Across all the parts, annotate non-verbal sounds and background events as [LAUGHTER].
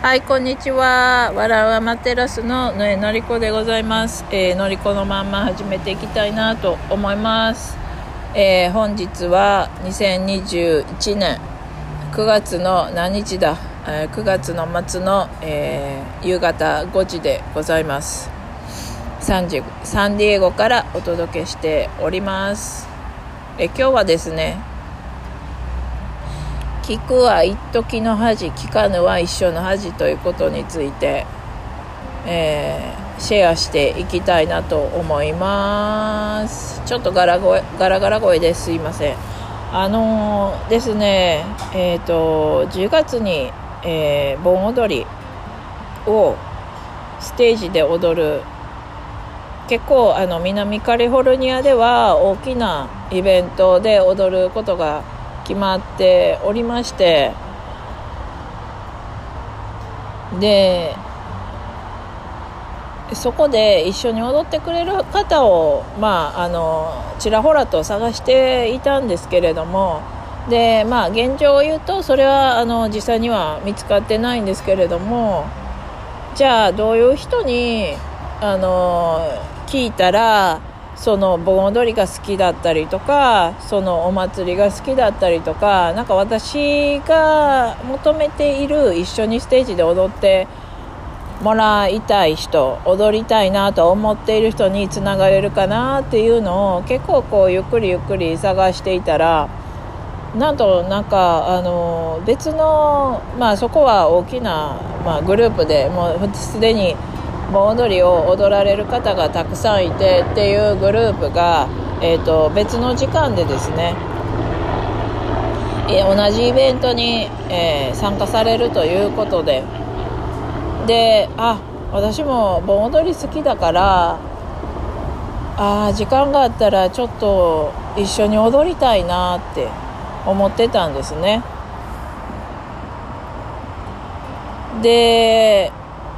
はい、こんにちは。わらわまテラスののえのりこでございます。えー、のりこのまんま始めていきたいなと思います。えー、本日は2021年9月の何日だ、えー、9月の末の、えー、夕方5時でございます。3時、サンディエゴからお届けしております。え、今日はですね、聞くは一時の恥聞かぬは一緒の恥ということについて、えー、シェアしていきたいなと思います。ちょっとガラガラガラ声ですいません。あのー、ですねえっ、ー、と10月に、えー、盆踊りをステージで踊る結構あの南カリフォルニアでは大きなイベントで踊ることが決まっておりましてでそこで一緒に踊ってくれる方をまああのちらほらと探していたんですけれどもでまあ現状を言うとそれはあの実際には見つかってないんですけれどもじゃあどういう人にあの聞いたらその盆踊りが好きだったりとかそのお祭りが好きだったりとかなんか私が求めている一緒にステージで踊ってもらいたい人踊りたいなと思っている人につながれるかなっていうのを結構こうゆっくりゆっくり探していたらなんとなんかあの別のまあそこは大きな、まあ、グループでもうすでに盆踊りを踊られる方がたくさんいてっていうグループが、えーと、別の時間でですね、え、同じイベントに、えー、参加されるということで。であ私も盆踊り好きだからあ時間があったらちょっと一緒に踊りたいなって思ってたんですね。で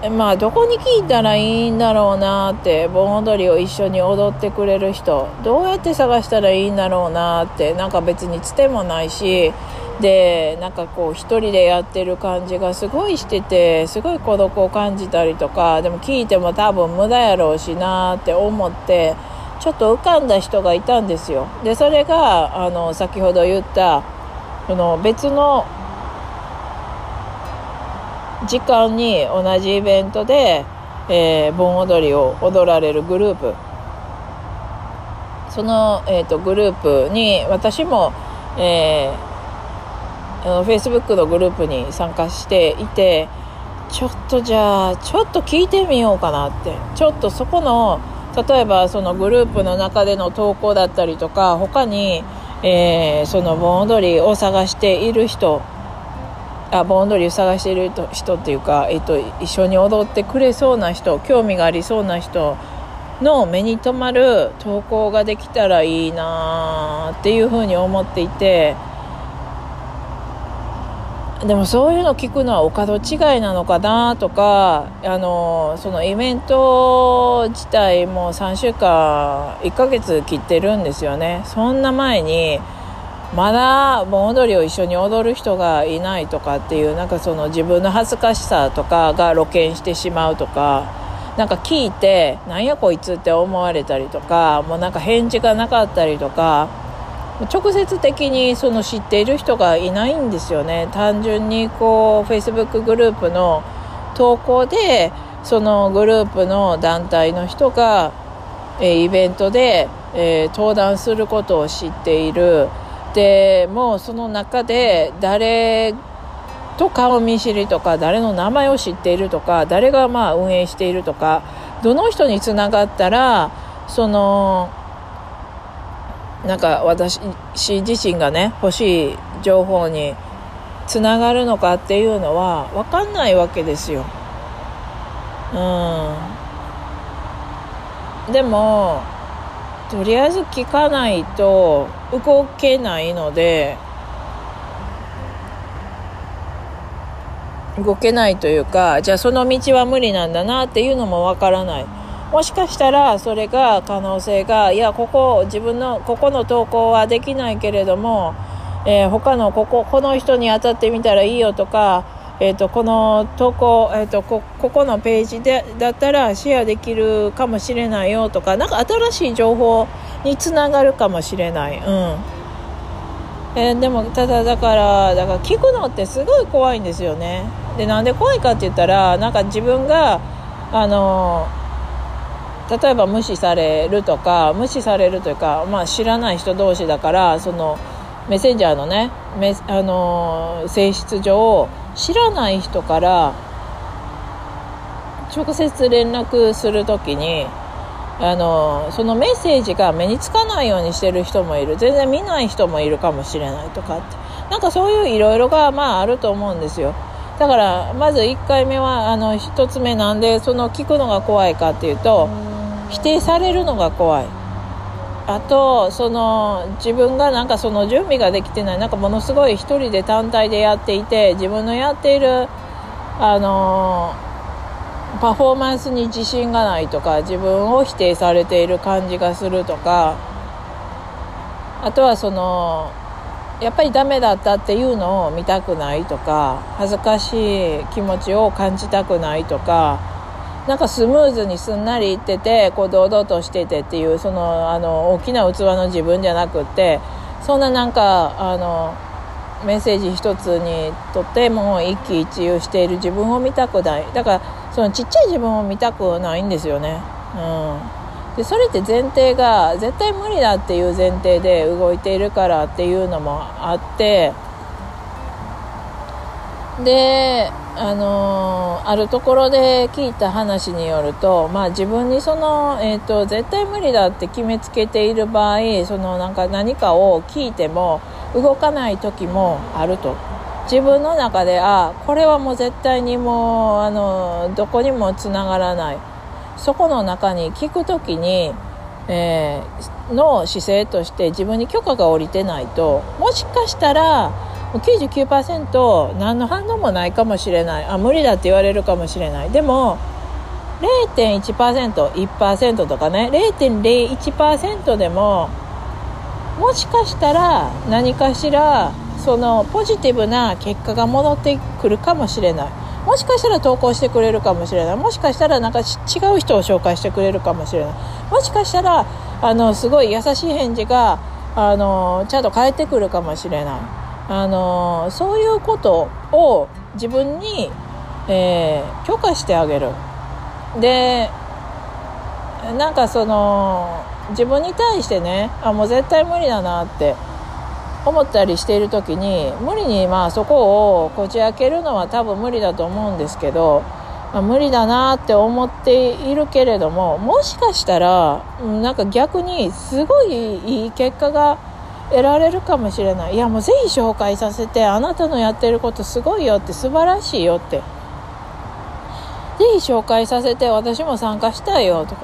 まあどこに聞いたらいいんだろうなって盆踊りを一緒に踊ってくれる人。どうやって探したらいいんだろうなって。なんか別につてもないし。でなんかこう一人でやってる感じがすごいしててすごい孤独を感じたりとか。でも聞いても多分無駄やろうしなって思ってちょっと浮かんだ人がいたんですよ。でそれがあの先ほど言ったその別の時間に同じイベントで、えー、盆踊りを踊られるグループ。その、えーと、グループに私も、えー、Facebook のグループに参加していてちょっとじゃあちょっと聞いてみようかなって。ちょっとそこの例えばそのグループの中での投稿だったりとか他に、えー、その盆踊りを探している人あ盆踊りを探している人っていうか、えっと、一緒に踊ってくれそうな人興味がありそうな人の目に留まる投稿ができたらいいなっていうふうに思っていてでもそういうの聞くのはお門違いなのかなとかあのそのイベント自体も3週間1ヶ月切ってるんですよね。そんな前にまだ盆踊りを一緒に踊る人がいないとかっていうなんかその自分の恥ずかしさとかが露見してしまうとかなんか聞いてなんやこいつって思われたりとかもうなんか返事がなかったりとか直接的にその知っている人がいないんですよね。単純にこう Facebook グループの投稿でそのグループの団体の人が、えイベントで、えー、登壇することを知っている。でもうその中で誰と顔見知りとか誰の名前を知っているとか誰がまあ運営しているとかどの人につながったらそのなんか私自身がね欲しい情報につながるのかっていうのは分かんないわけですよ。うん、でもとりあえず聞かないと動けないので動けないというかじゃあその道は無理なんだなっていうのもわからない。もしかしたらそれが可能性がいやここ自分のここの投稿はできないけれども、えー、他のこここの人に当たってみたらいいよとか、えーと、この投稿、えーと、こここのページでだったらシェアできるかもしれないよとかなんか新しい情報につながるかもしれない、うん。えー、でもただだからだから聞くのってすごい怖いんですよね。でなんで怖いかって言ったらなんか自分があの例えば無視されるとか無視されるというか、まあ、知らない人同士だからそのメッセンジャーのねあの性質上知らない人から直接連絡する時にあのそのメッセージが目につかないようにしてる人もいる。全然見ない人もいるかもしれないとかって。なんかそういういろいろがまああると思うんですよ。だからまず1回目はあの1つ目なんでその聞くのが怖いかっていうと否定されるのが怖い。あとその自分がなんかその準備ができてないなんかものすごい1人で単体でやっていて自分のやっているあのパフォーマンスに自信がないとか自分を否定されている感じがするとかあとはそのやっぱりダメだったっていうのを見たくないとか恥ずかしい気持ちを感じたくないとかなんかスムーズにすんなりいっててこう堂々としててっていうそのあの大きな器の自分じゃなくってそんななんかあのメッセージ一つにとっても一喜一憂している自分を見たくないだからそのちっちゃい自分を見たくないんですよね。うん、でそれって前提が絶対無理だっていう前提で動いているからっていうのもあってであの、あるところで聞いた話によると、まあ、自分にその、えーと、絶対無理だって決めつけている場合そのなんか何かを聞いても動かない時もあると。自分の中であこれはもう絶対にもうあのどこにもつながらない。そこの中に聞く時に、えー、の姿勢として自分に許可が下りてないともしかしたら99%何の反応もないかもしれない。あ無理だって言われるかもしれない。でも 0.1%1% とかね。0.01%でももしかしたら何かしらそのポジティブな結果が戻ってくるかもしれない。もしかしたら投稿してくれるかもしれない。もしかしたらなんか違う人を紹介してくれるかもしれない。もしかしたらあのすごい優しい返事があのちゃんと返ってくるかもしれない。あのそういうことを自分に、えー、許可してあげる。でなんかその自分に対してねあもう絶対無理だなって思ったりしている時に無理にまあそこをこじ開けるのは多分無理だと思うんですけど、まあ、無理だなって思っているけれどももしかしたらなんか逆にすごいいい結果が得られるかもしれない。いやもうぜひ紹介させてあなたのやってることすごいよって素晴らしいよって。ぜひ紹介させて私も参加したいよとか。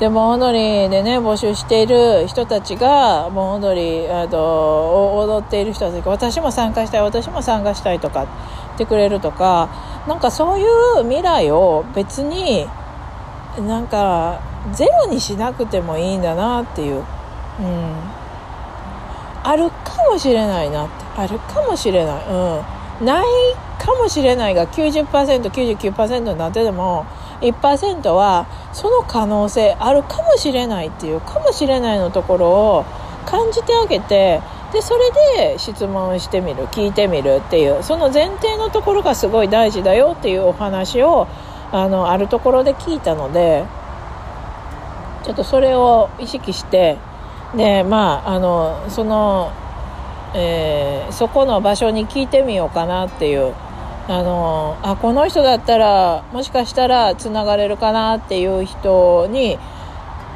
で盆踊りでね募集している人たちが盆踊りあの踊っている人たちが私も参加したい私も参加したいとか言ってくれるとか。なんかそういう未来を別になんかゼロにしなくてもいいんだなっていう。うん。あるかもしれないなって。あるかもしれない。うん。ないかもしれないが 90%99% になってでも1%はその可能性あるかもしれないっていうかもしれないのところを感じてあげてでそれで質問してみる聞いてみるっていうその前提のところがすごい大事だよっていうお話をあのあるところで聞いたのでちょっとそれを意識してでまああのその、えー、そこの場所に聞いてみようかなっていう。あのあこの人だったらもしかしたらつながれるかなっていう人に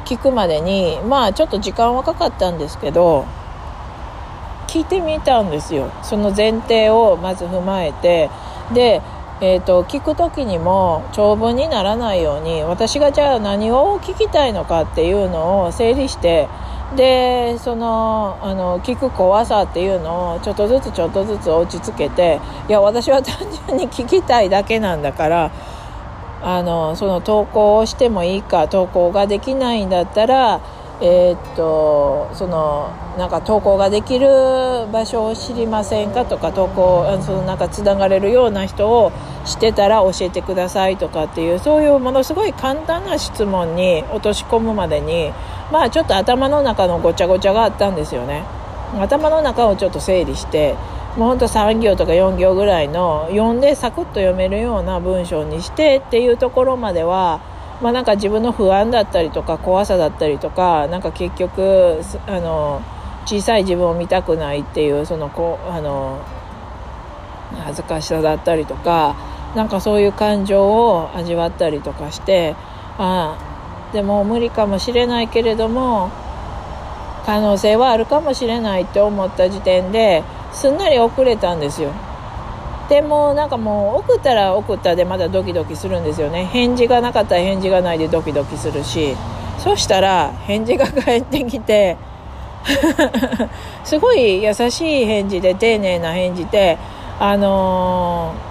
聞くまでにまあちょっと時間はかかったんですけど聞いてみたんですよ。その前提をまず踏まえて。でえーと、聞く時にも長文にならないように私がじゃあ何を聞きたいのかっていうのを整理してでそのあの聞く怖さっていうのをちょっとずつちょっとずつ落ち着けていや私は単純に聞きたいだけなんだからあのその投稿をしてもいいか投稿ができないんだったらえー、っとそのなんか投稿ができる場所を知りませんかとか投稿そのなんかつながれるような人を知ってたら教えてくださいとかっていうそういうものすごい簡単な質問に落とし込むまでにまあちょっと頭の中のごちゃごちゃがあったんですよね。頭の中をちょっと整理してもうほんと3行とか4行ぐらいの読んでサクッと読めるような文章にしてっていうところまではまあ、なんか自分の不安だったりとか怖さだったりとかなんか結局あの小さい自分を見たくないっていうそのこあの恥ずかしさだったりとかなんかそういう感情を味わったりとかしてああでも無理かもしれないけれども可能性はあるかもしれないって思った時点ですんなり遅れたんですよ。でもなんかもう送ったら送ったでまだドキドキするんですよね返事がなかったら返事がないでドキドキするしそしたら返事が返ってきて [LAUGHS] すごい優しい返事で丁寧な返事であのー、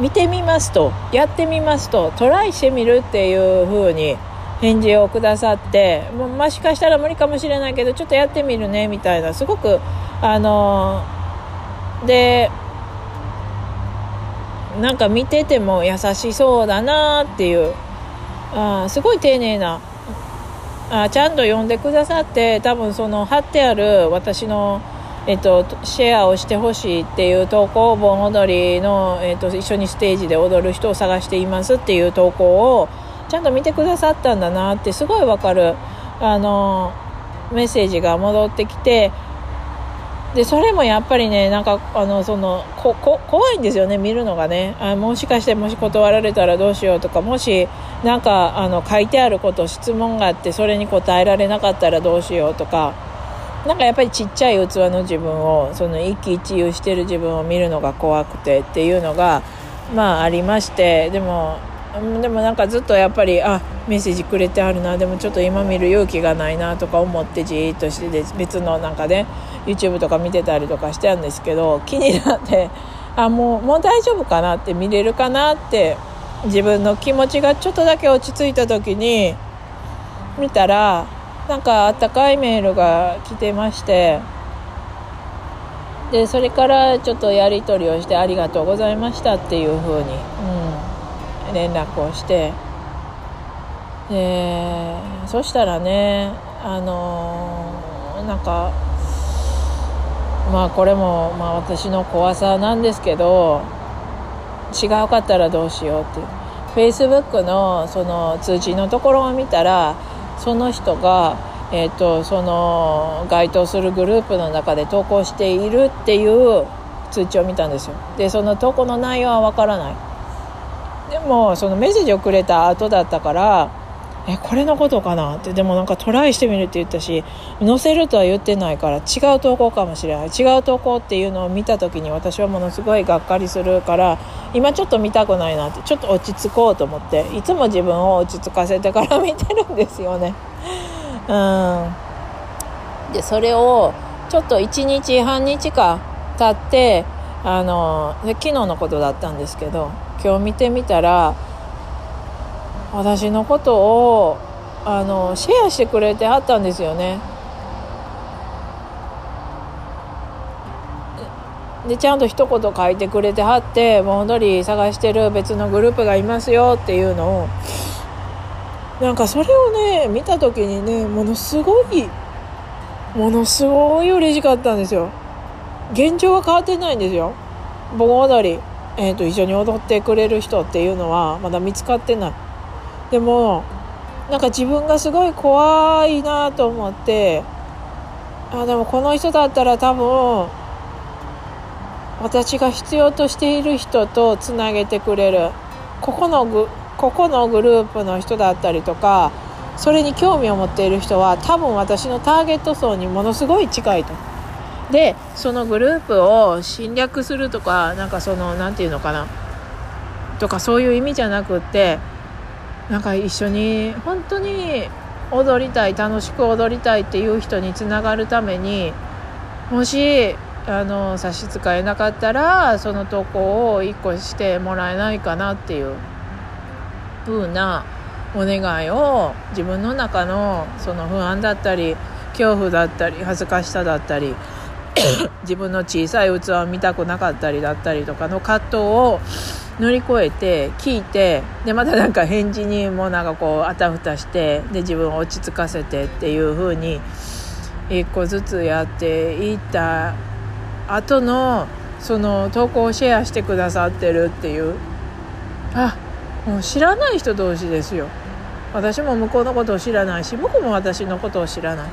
見てみますとやってみますとトライしてみるっていう風に返事をくださってももしかしたら無理かもしれないけどちょっとやってみるねみたいなすごくあのでなんか見てても優しそうだなっていうあすごい丁寧なあちゃんと読んでくださって多分その貼ってある私の、えっと、シェアをしてほしいっていう投稿盆踊りの、えっと、一緒にステージで踊る人を探していますっていう投稿をちゃんと見てくださったんだなってすごいわかるあのメッセージが戻ってきてでそれもやっぱりねなんかあのそのここ怖いんですよね見るのがね。あもしかしてもし断られたらどうしようとかもしなんかあの書いてあること質問があってそれに答えられなかったらどうしようとか。なんかやっぱりちっちゃい器の自分をその一喜一憂してる自分を見るのが怖くてっていうのがまあありましてでもでもなんかずっとやっぱりあメッセージくれてあるなでもちょっと今見る勇気がないなとか思ってじーっとして別のなんかね YouTube とか見てたりとかしてたんですけど気になってあもうもう大丈夫かなって見れるかなって自分の気持ちがちょっとだけ落ち着いた時に見たらなんかあったかいメールが来てましてでそれからちょっとやり取りをしてありがとうございましたっていう風に、うん、連絡をしてでそしたらねあのー、なんかまあこれもまあ私の怖さなんですけど違うかったらどうしようっていう。Facebook のその通知のところを見たらその人が、えーと、その該当するグループの中で投稿しているっていう通知を見たんですよ。でその投稿の内容はわからない。でもそのメッセージをくれた後だったからえこれのことかな？ってでもなんかトライしてみるって言ったし載せるとは言ってないから違う投稿かもしれない。違う投稿っていうのを見た時に私はものすごいがっかりするから今ちょっと見たくないなってちょっと落ち着こうと思っていつも自分を落ち着かせてから見てるんですよね。うん。でそれをちょっと1日半日か経ってあの昨日のことだったんですけど今日見てみたら私のことをあのシェアしてくれてはったんですよね。でちゃんと一言書いてくれてはってもうり探してる別のグループがいますよっていうのをなんかそれをね見た時にねものすごいものすごい嬉しかったんですよ現状は変わってないんですよ盆踊り、えーと一緒に踊ってくれる人っていうのはまだ見つかってないでもなんか自分がすごい怖いなと思ってあでもこの人だったら多分私が必要としている人とつなげてくれるここのグここのグループの人だったりとかそれに興味を持っている人は多分私のターゲット層にものすごい近いと。でそのグループを侵略するとかなんかその何て言うのかなとかそういう意味じゃなくってなんか一緒に本当に踊りたい楽しく踊りたいっていう人につながるためにもしあの差し支えなかったらその投稿を1個してもらえないかなっていう風なお願いを自分の中のその不安だったり恐怖だったり恥ずかしさだったり [COUGHS] 自分の小さい器を見たくなかったりだったりとかの葛藤を乗り越えて聞いてでまたなんか返事にもなんかこうあたふたしてで自分を落ち着かせてっていう風に一個ずつやっていった後のその投稿をシェアしてくださってるっていう。あもう知らない人同士ですよ。私も向こうのことを知らないし僕も私のことを知らない。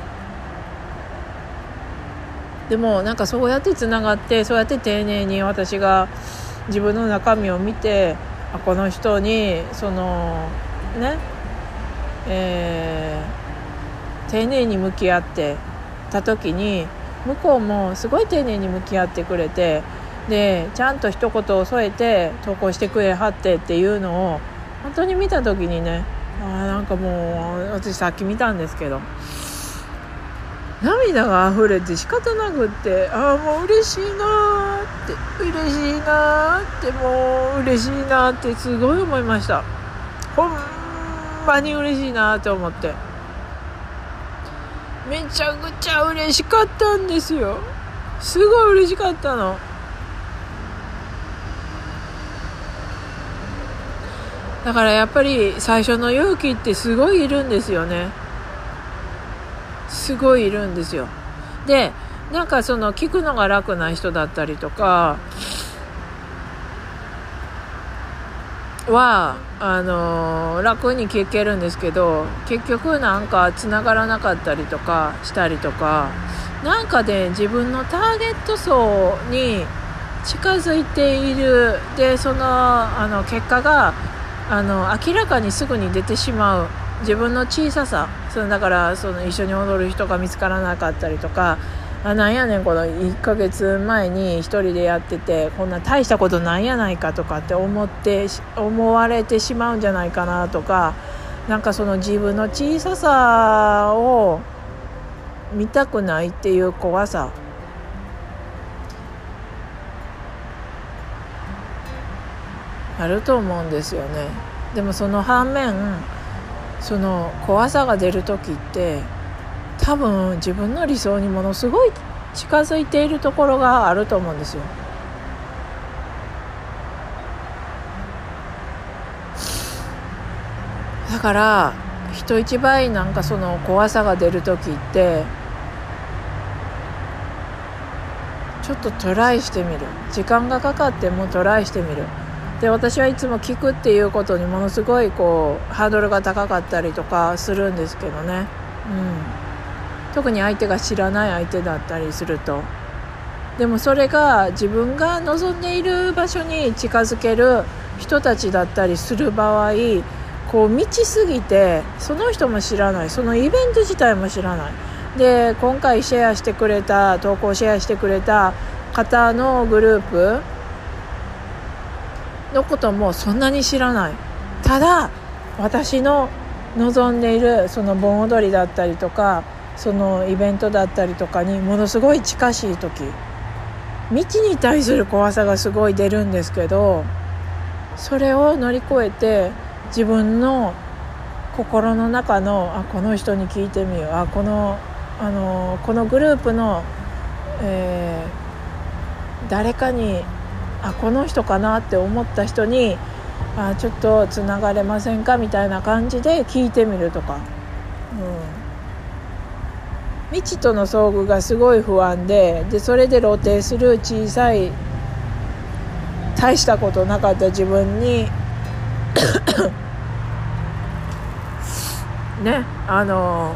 でもなんかそうやってつながってそうやって丁寧に私が自分の中身を見てあこの人にそのねえー、丁寧に向き合ってた時に向こうもすごい丁寧に向き合ってくれてでちゃんと一言を添えて投稿してくれはってっていうのを本当に見た時にねあなんかもう私さっき見たんですけど涙が溢れて仕方なくってああもう嬉しいなって嬉しいなってもう嬉しいなってすごい思いました。ほんまに嬉しいなって思って。めちゃくちゃ嬉しかったんですよ。すごい嬉しかったの。だからやっぱり最初の勇気ってすごいいるんですよね。すごいいるんですよ。でなんかその聞くのが楽な人だったりとかはあのー、楽に聞けるんですけど結局なんかつながらなかったりとかしたりとかなんかで自分のターゲット層に近づいている。でそのあの結果があの明らかにすぐに出てしまう。自分の小ささそのだからその一緒に踊る人が見つからなかったりとかあなんやねんこの1ヶ月前に1人でやっててこんな大したことないやないかとかって思って思われてしまうんじゃないかなとかなんかその自分の小ささを見たくないっていう怖さ。あると思うんですよね。でもその反面その怖さが出る時って多分自分の理想にものすごい近づいているところがあると思うんですよ。だから人一倍なんかその怖さが出る時ってちょっとトライしてみる時間がかかってもトライしてみるで私はいつも聞くっていうことにものすごいこうハードルが高かったりとかするんですけどね、うん、特に相手が知らない相手だったりすると。でもそれが自分が望んでいる場所に近づける人たちだったりする場合こう満ちすぎてその人も知らない。そのイベント自体も知らない。で今回シェアしてくれた投稿シェアしてくれた方のグループのこともそんなに知らない。ただ私の望んでいるその盆踊りだったりとかそのイベントだったりとかにものすごい近しい時未知に対する怖さがすごい出るんですけどそれを乗り越えて自分の心の中のあこの人に聞いてみようあこのあのこのグループの、えー、誰かにあこの人かなって思った人にあちょっとつながれませんかみたいな感じで聞いてみるとか、うん、未知との遭遇がすごい不安ででそれで露呈する小さい大したことなかった自分に [COUGHS] ねあの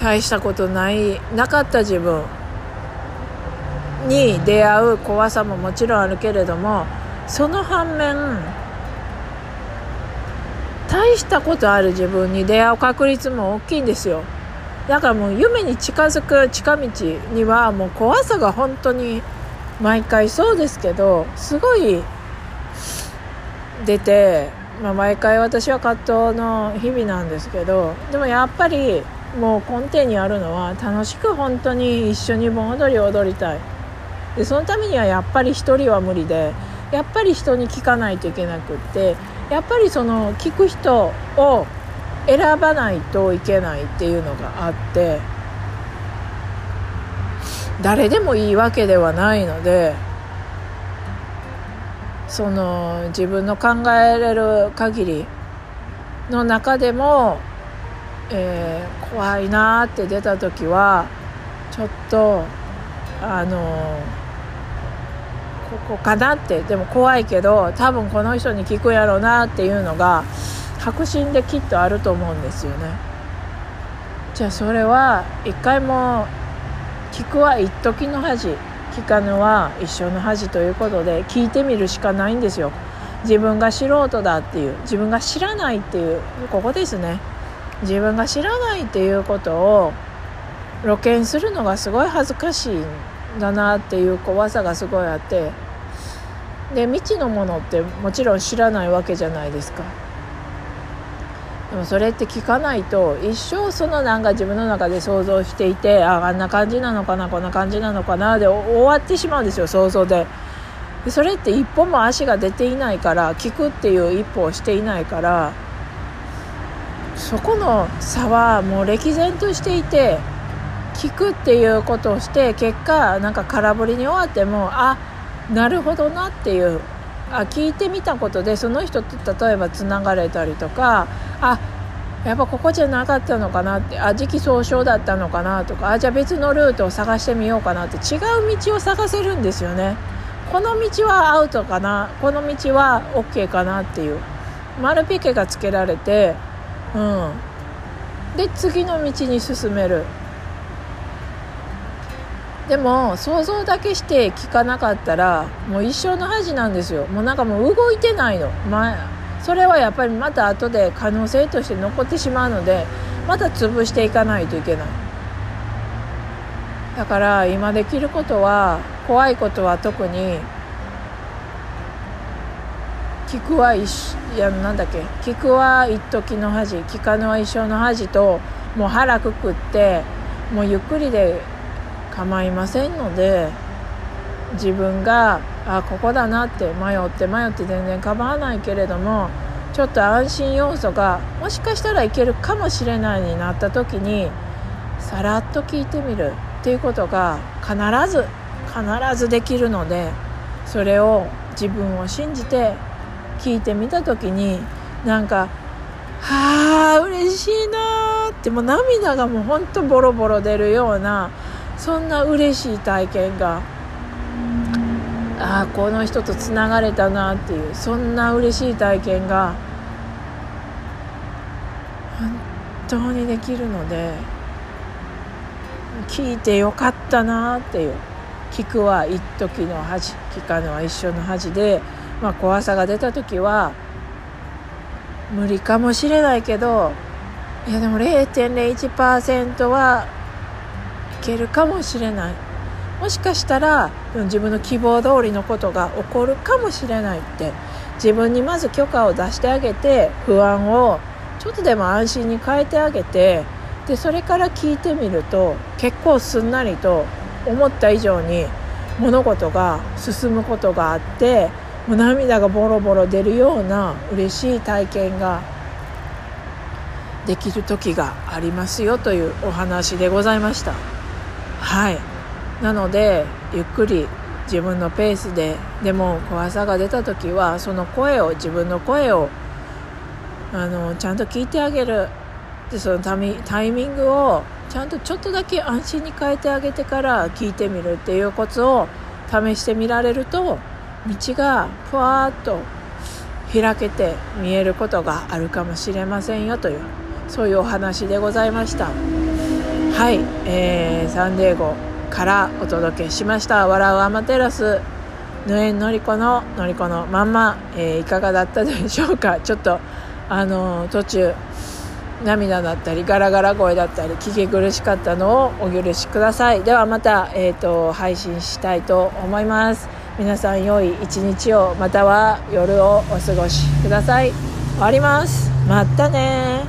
大したことないなかった自分。に出会う怖さももちろんあるけれどもその反面大したことある自分に出会う確率も大きいんですよ。だからもう夢に近づく近道にはもう怖さが本当に毎回そうですけどすごい出て、まあ、毎回私は葛藤の日々なんですけどでもやっぱりもう根底にあるのは楽しく本当に一緒に盆踊りを踊りたい。でそのためにはやっぱり一人は無理でやっぱり人に聞かないといけなくってやっぱりその聞く人を選ばないといけないっていうのがあって誰でもいいわけではないのでその自分の考えれる限りの中でも、えー、怖いなって出た時はちょっとあのここかなってでも怖いけど多分この人に聞くやろうなっていうのが確信できっとあると思うんですよね。じゃあそれは一回も聞くは一時の恥聞かぬは一生の恥ということで聞いてみるしかないんですよ自分が素人だっていう自分が知らないっていうここですね自分が知らないっていうことを露見するのがすごい恥ずかしいだなっていう怖さがすごいあってで未知のものってもちろん知らないわけじゃないですか。でもそれって聞かないと一生そのなんか自分の中で想像していてああんな感じなのかなこんな感じなのかなで終わってしまうんですよ想像ででそれって一歩も足が出ていないから聞くっていう一歩をしていないからそこの差はもう歴然としていて聞くっていうことをして結果なんか空振りに終わってもあなるほどなっていうあ聞いてみたことでその人と例えばつながれたりとかあやっぱここじゃなかったのかなってあ時期尚早だったのかなとかあじゃあ別のルートを探してみようかなって違う道を探せるんですよね。この道はアウトかなこの道は OK かなっていう丸ピケがつけられてうん。で次の道に進める。でも想像だけして聞かなかったらもう一生の恥なんですよ。もうなんかもう動いてないの。前それはやっぱりまた後で可能性として残ってしまうのでまた潰していかないといけない。だから今できることは怖いことは特に聞くはいやなんだっけ。聞くは一時の恥聞かぬは一生の恥ともう腹くくってもうゆっくりで構いませんので自分があここだなって迷って迷って全然構わないけれどもちょっと安心要素がもしかしたらいけるかもしれないになった時にさらっと聞いてみるっていうことが必ず必ずできるのでそれを自分を信じて聞いてみた時になんか「はあ嬉しいな」ってもう涙がもうほんとボロボロ出るようなそんな嬉しい体験がああこの人とつながれたなっていうそんな嬉しい体験が本当にできるので聞いてよかったなっていう聞くは一時の恥聞かぬは一緒の恥で、まあ、怖さが出た時は無理かもしれないけどいやでも0.01%はけるかもしれないもしかしたら自分の希望通りのことが起こるかもしれないって自分にまず許可を出してあげて不安をちょっとでも安心に変えてあげてでそれから聞いてみると結構すんなりと思った以上に物事が進むことがあってもう涙がボロボロ出るような嬉しい体験ができる時がありますよというお話でございました。はい。なのでゆっくり自分のペースででも怖さが出た時はその声を自分の声をあのちゃんと聞いてあげる。でそのタイミングをちゃんとちょっとだけ安心に変えてあげてから聞いてみるっていうコツを試してみられると道がふわっと開けて見えることがあるかもしれませんよというそういうお話でございました。はい、えー、サンデーゴからお届けしました「笑うアマテラス」ぬえんのりこののりこのまんま、えー、いかがだったでしょうか？ちょっとあの途中涙だったりガラガラ声だったり聞き苦しかったのをお許しください。ではまた、えーと、配信したいと思います。皆さん良い一日をまたは夜をお過ごしください。終わります。またね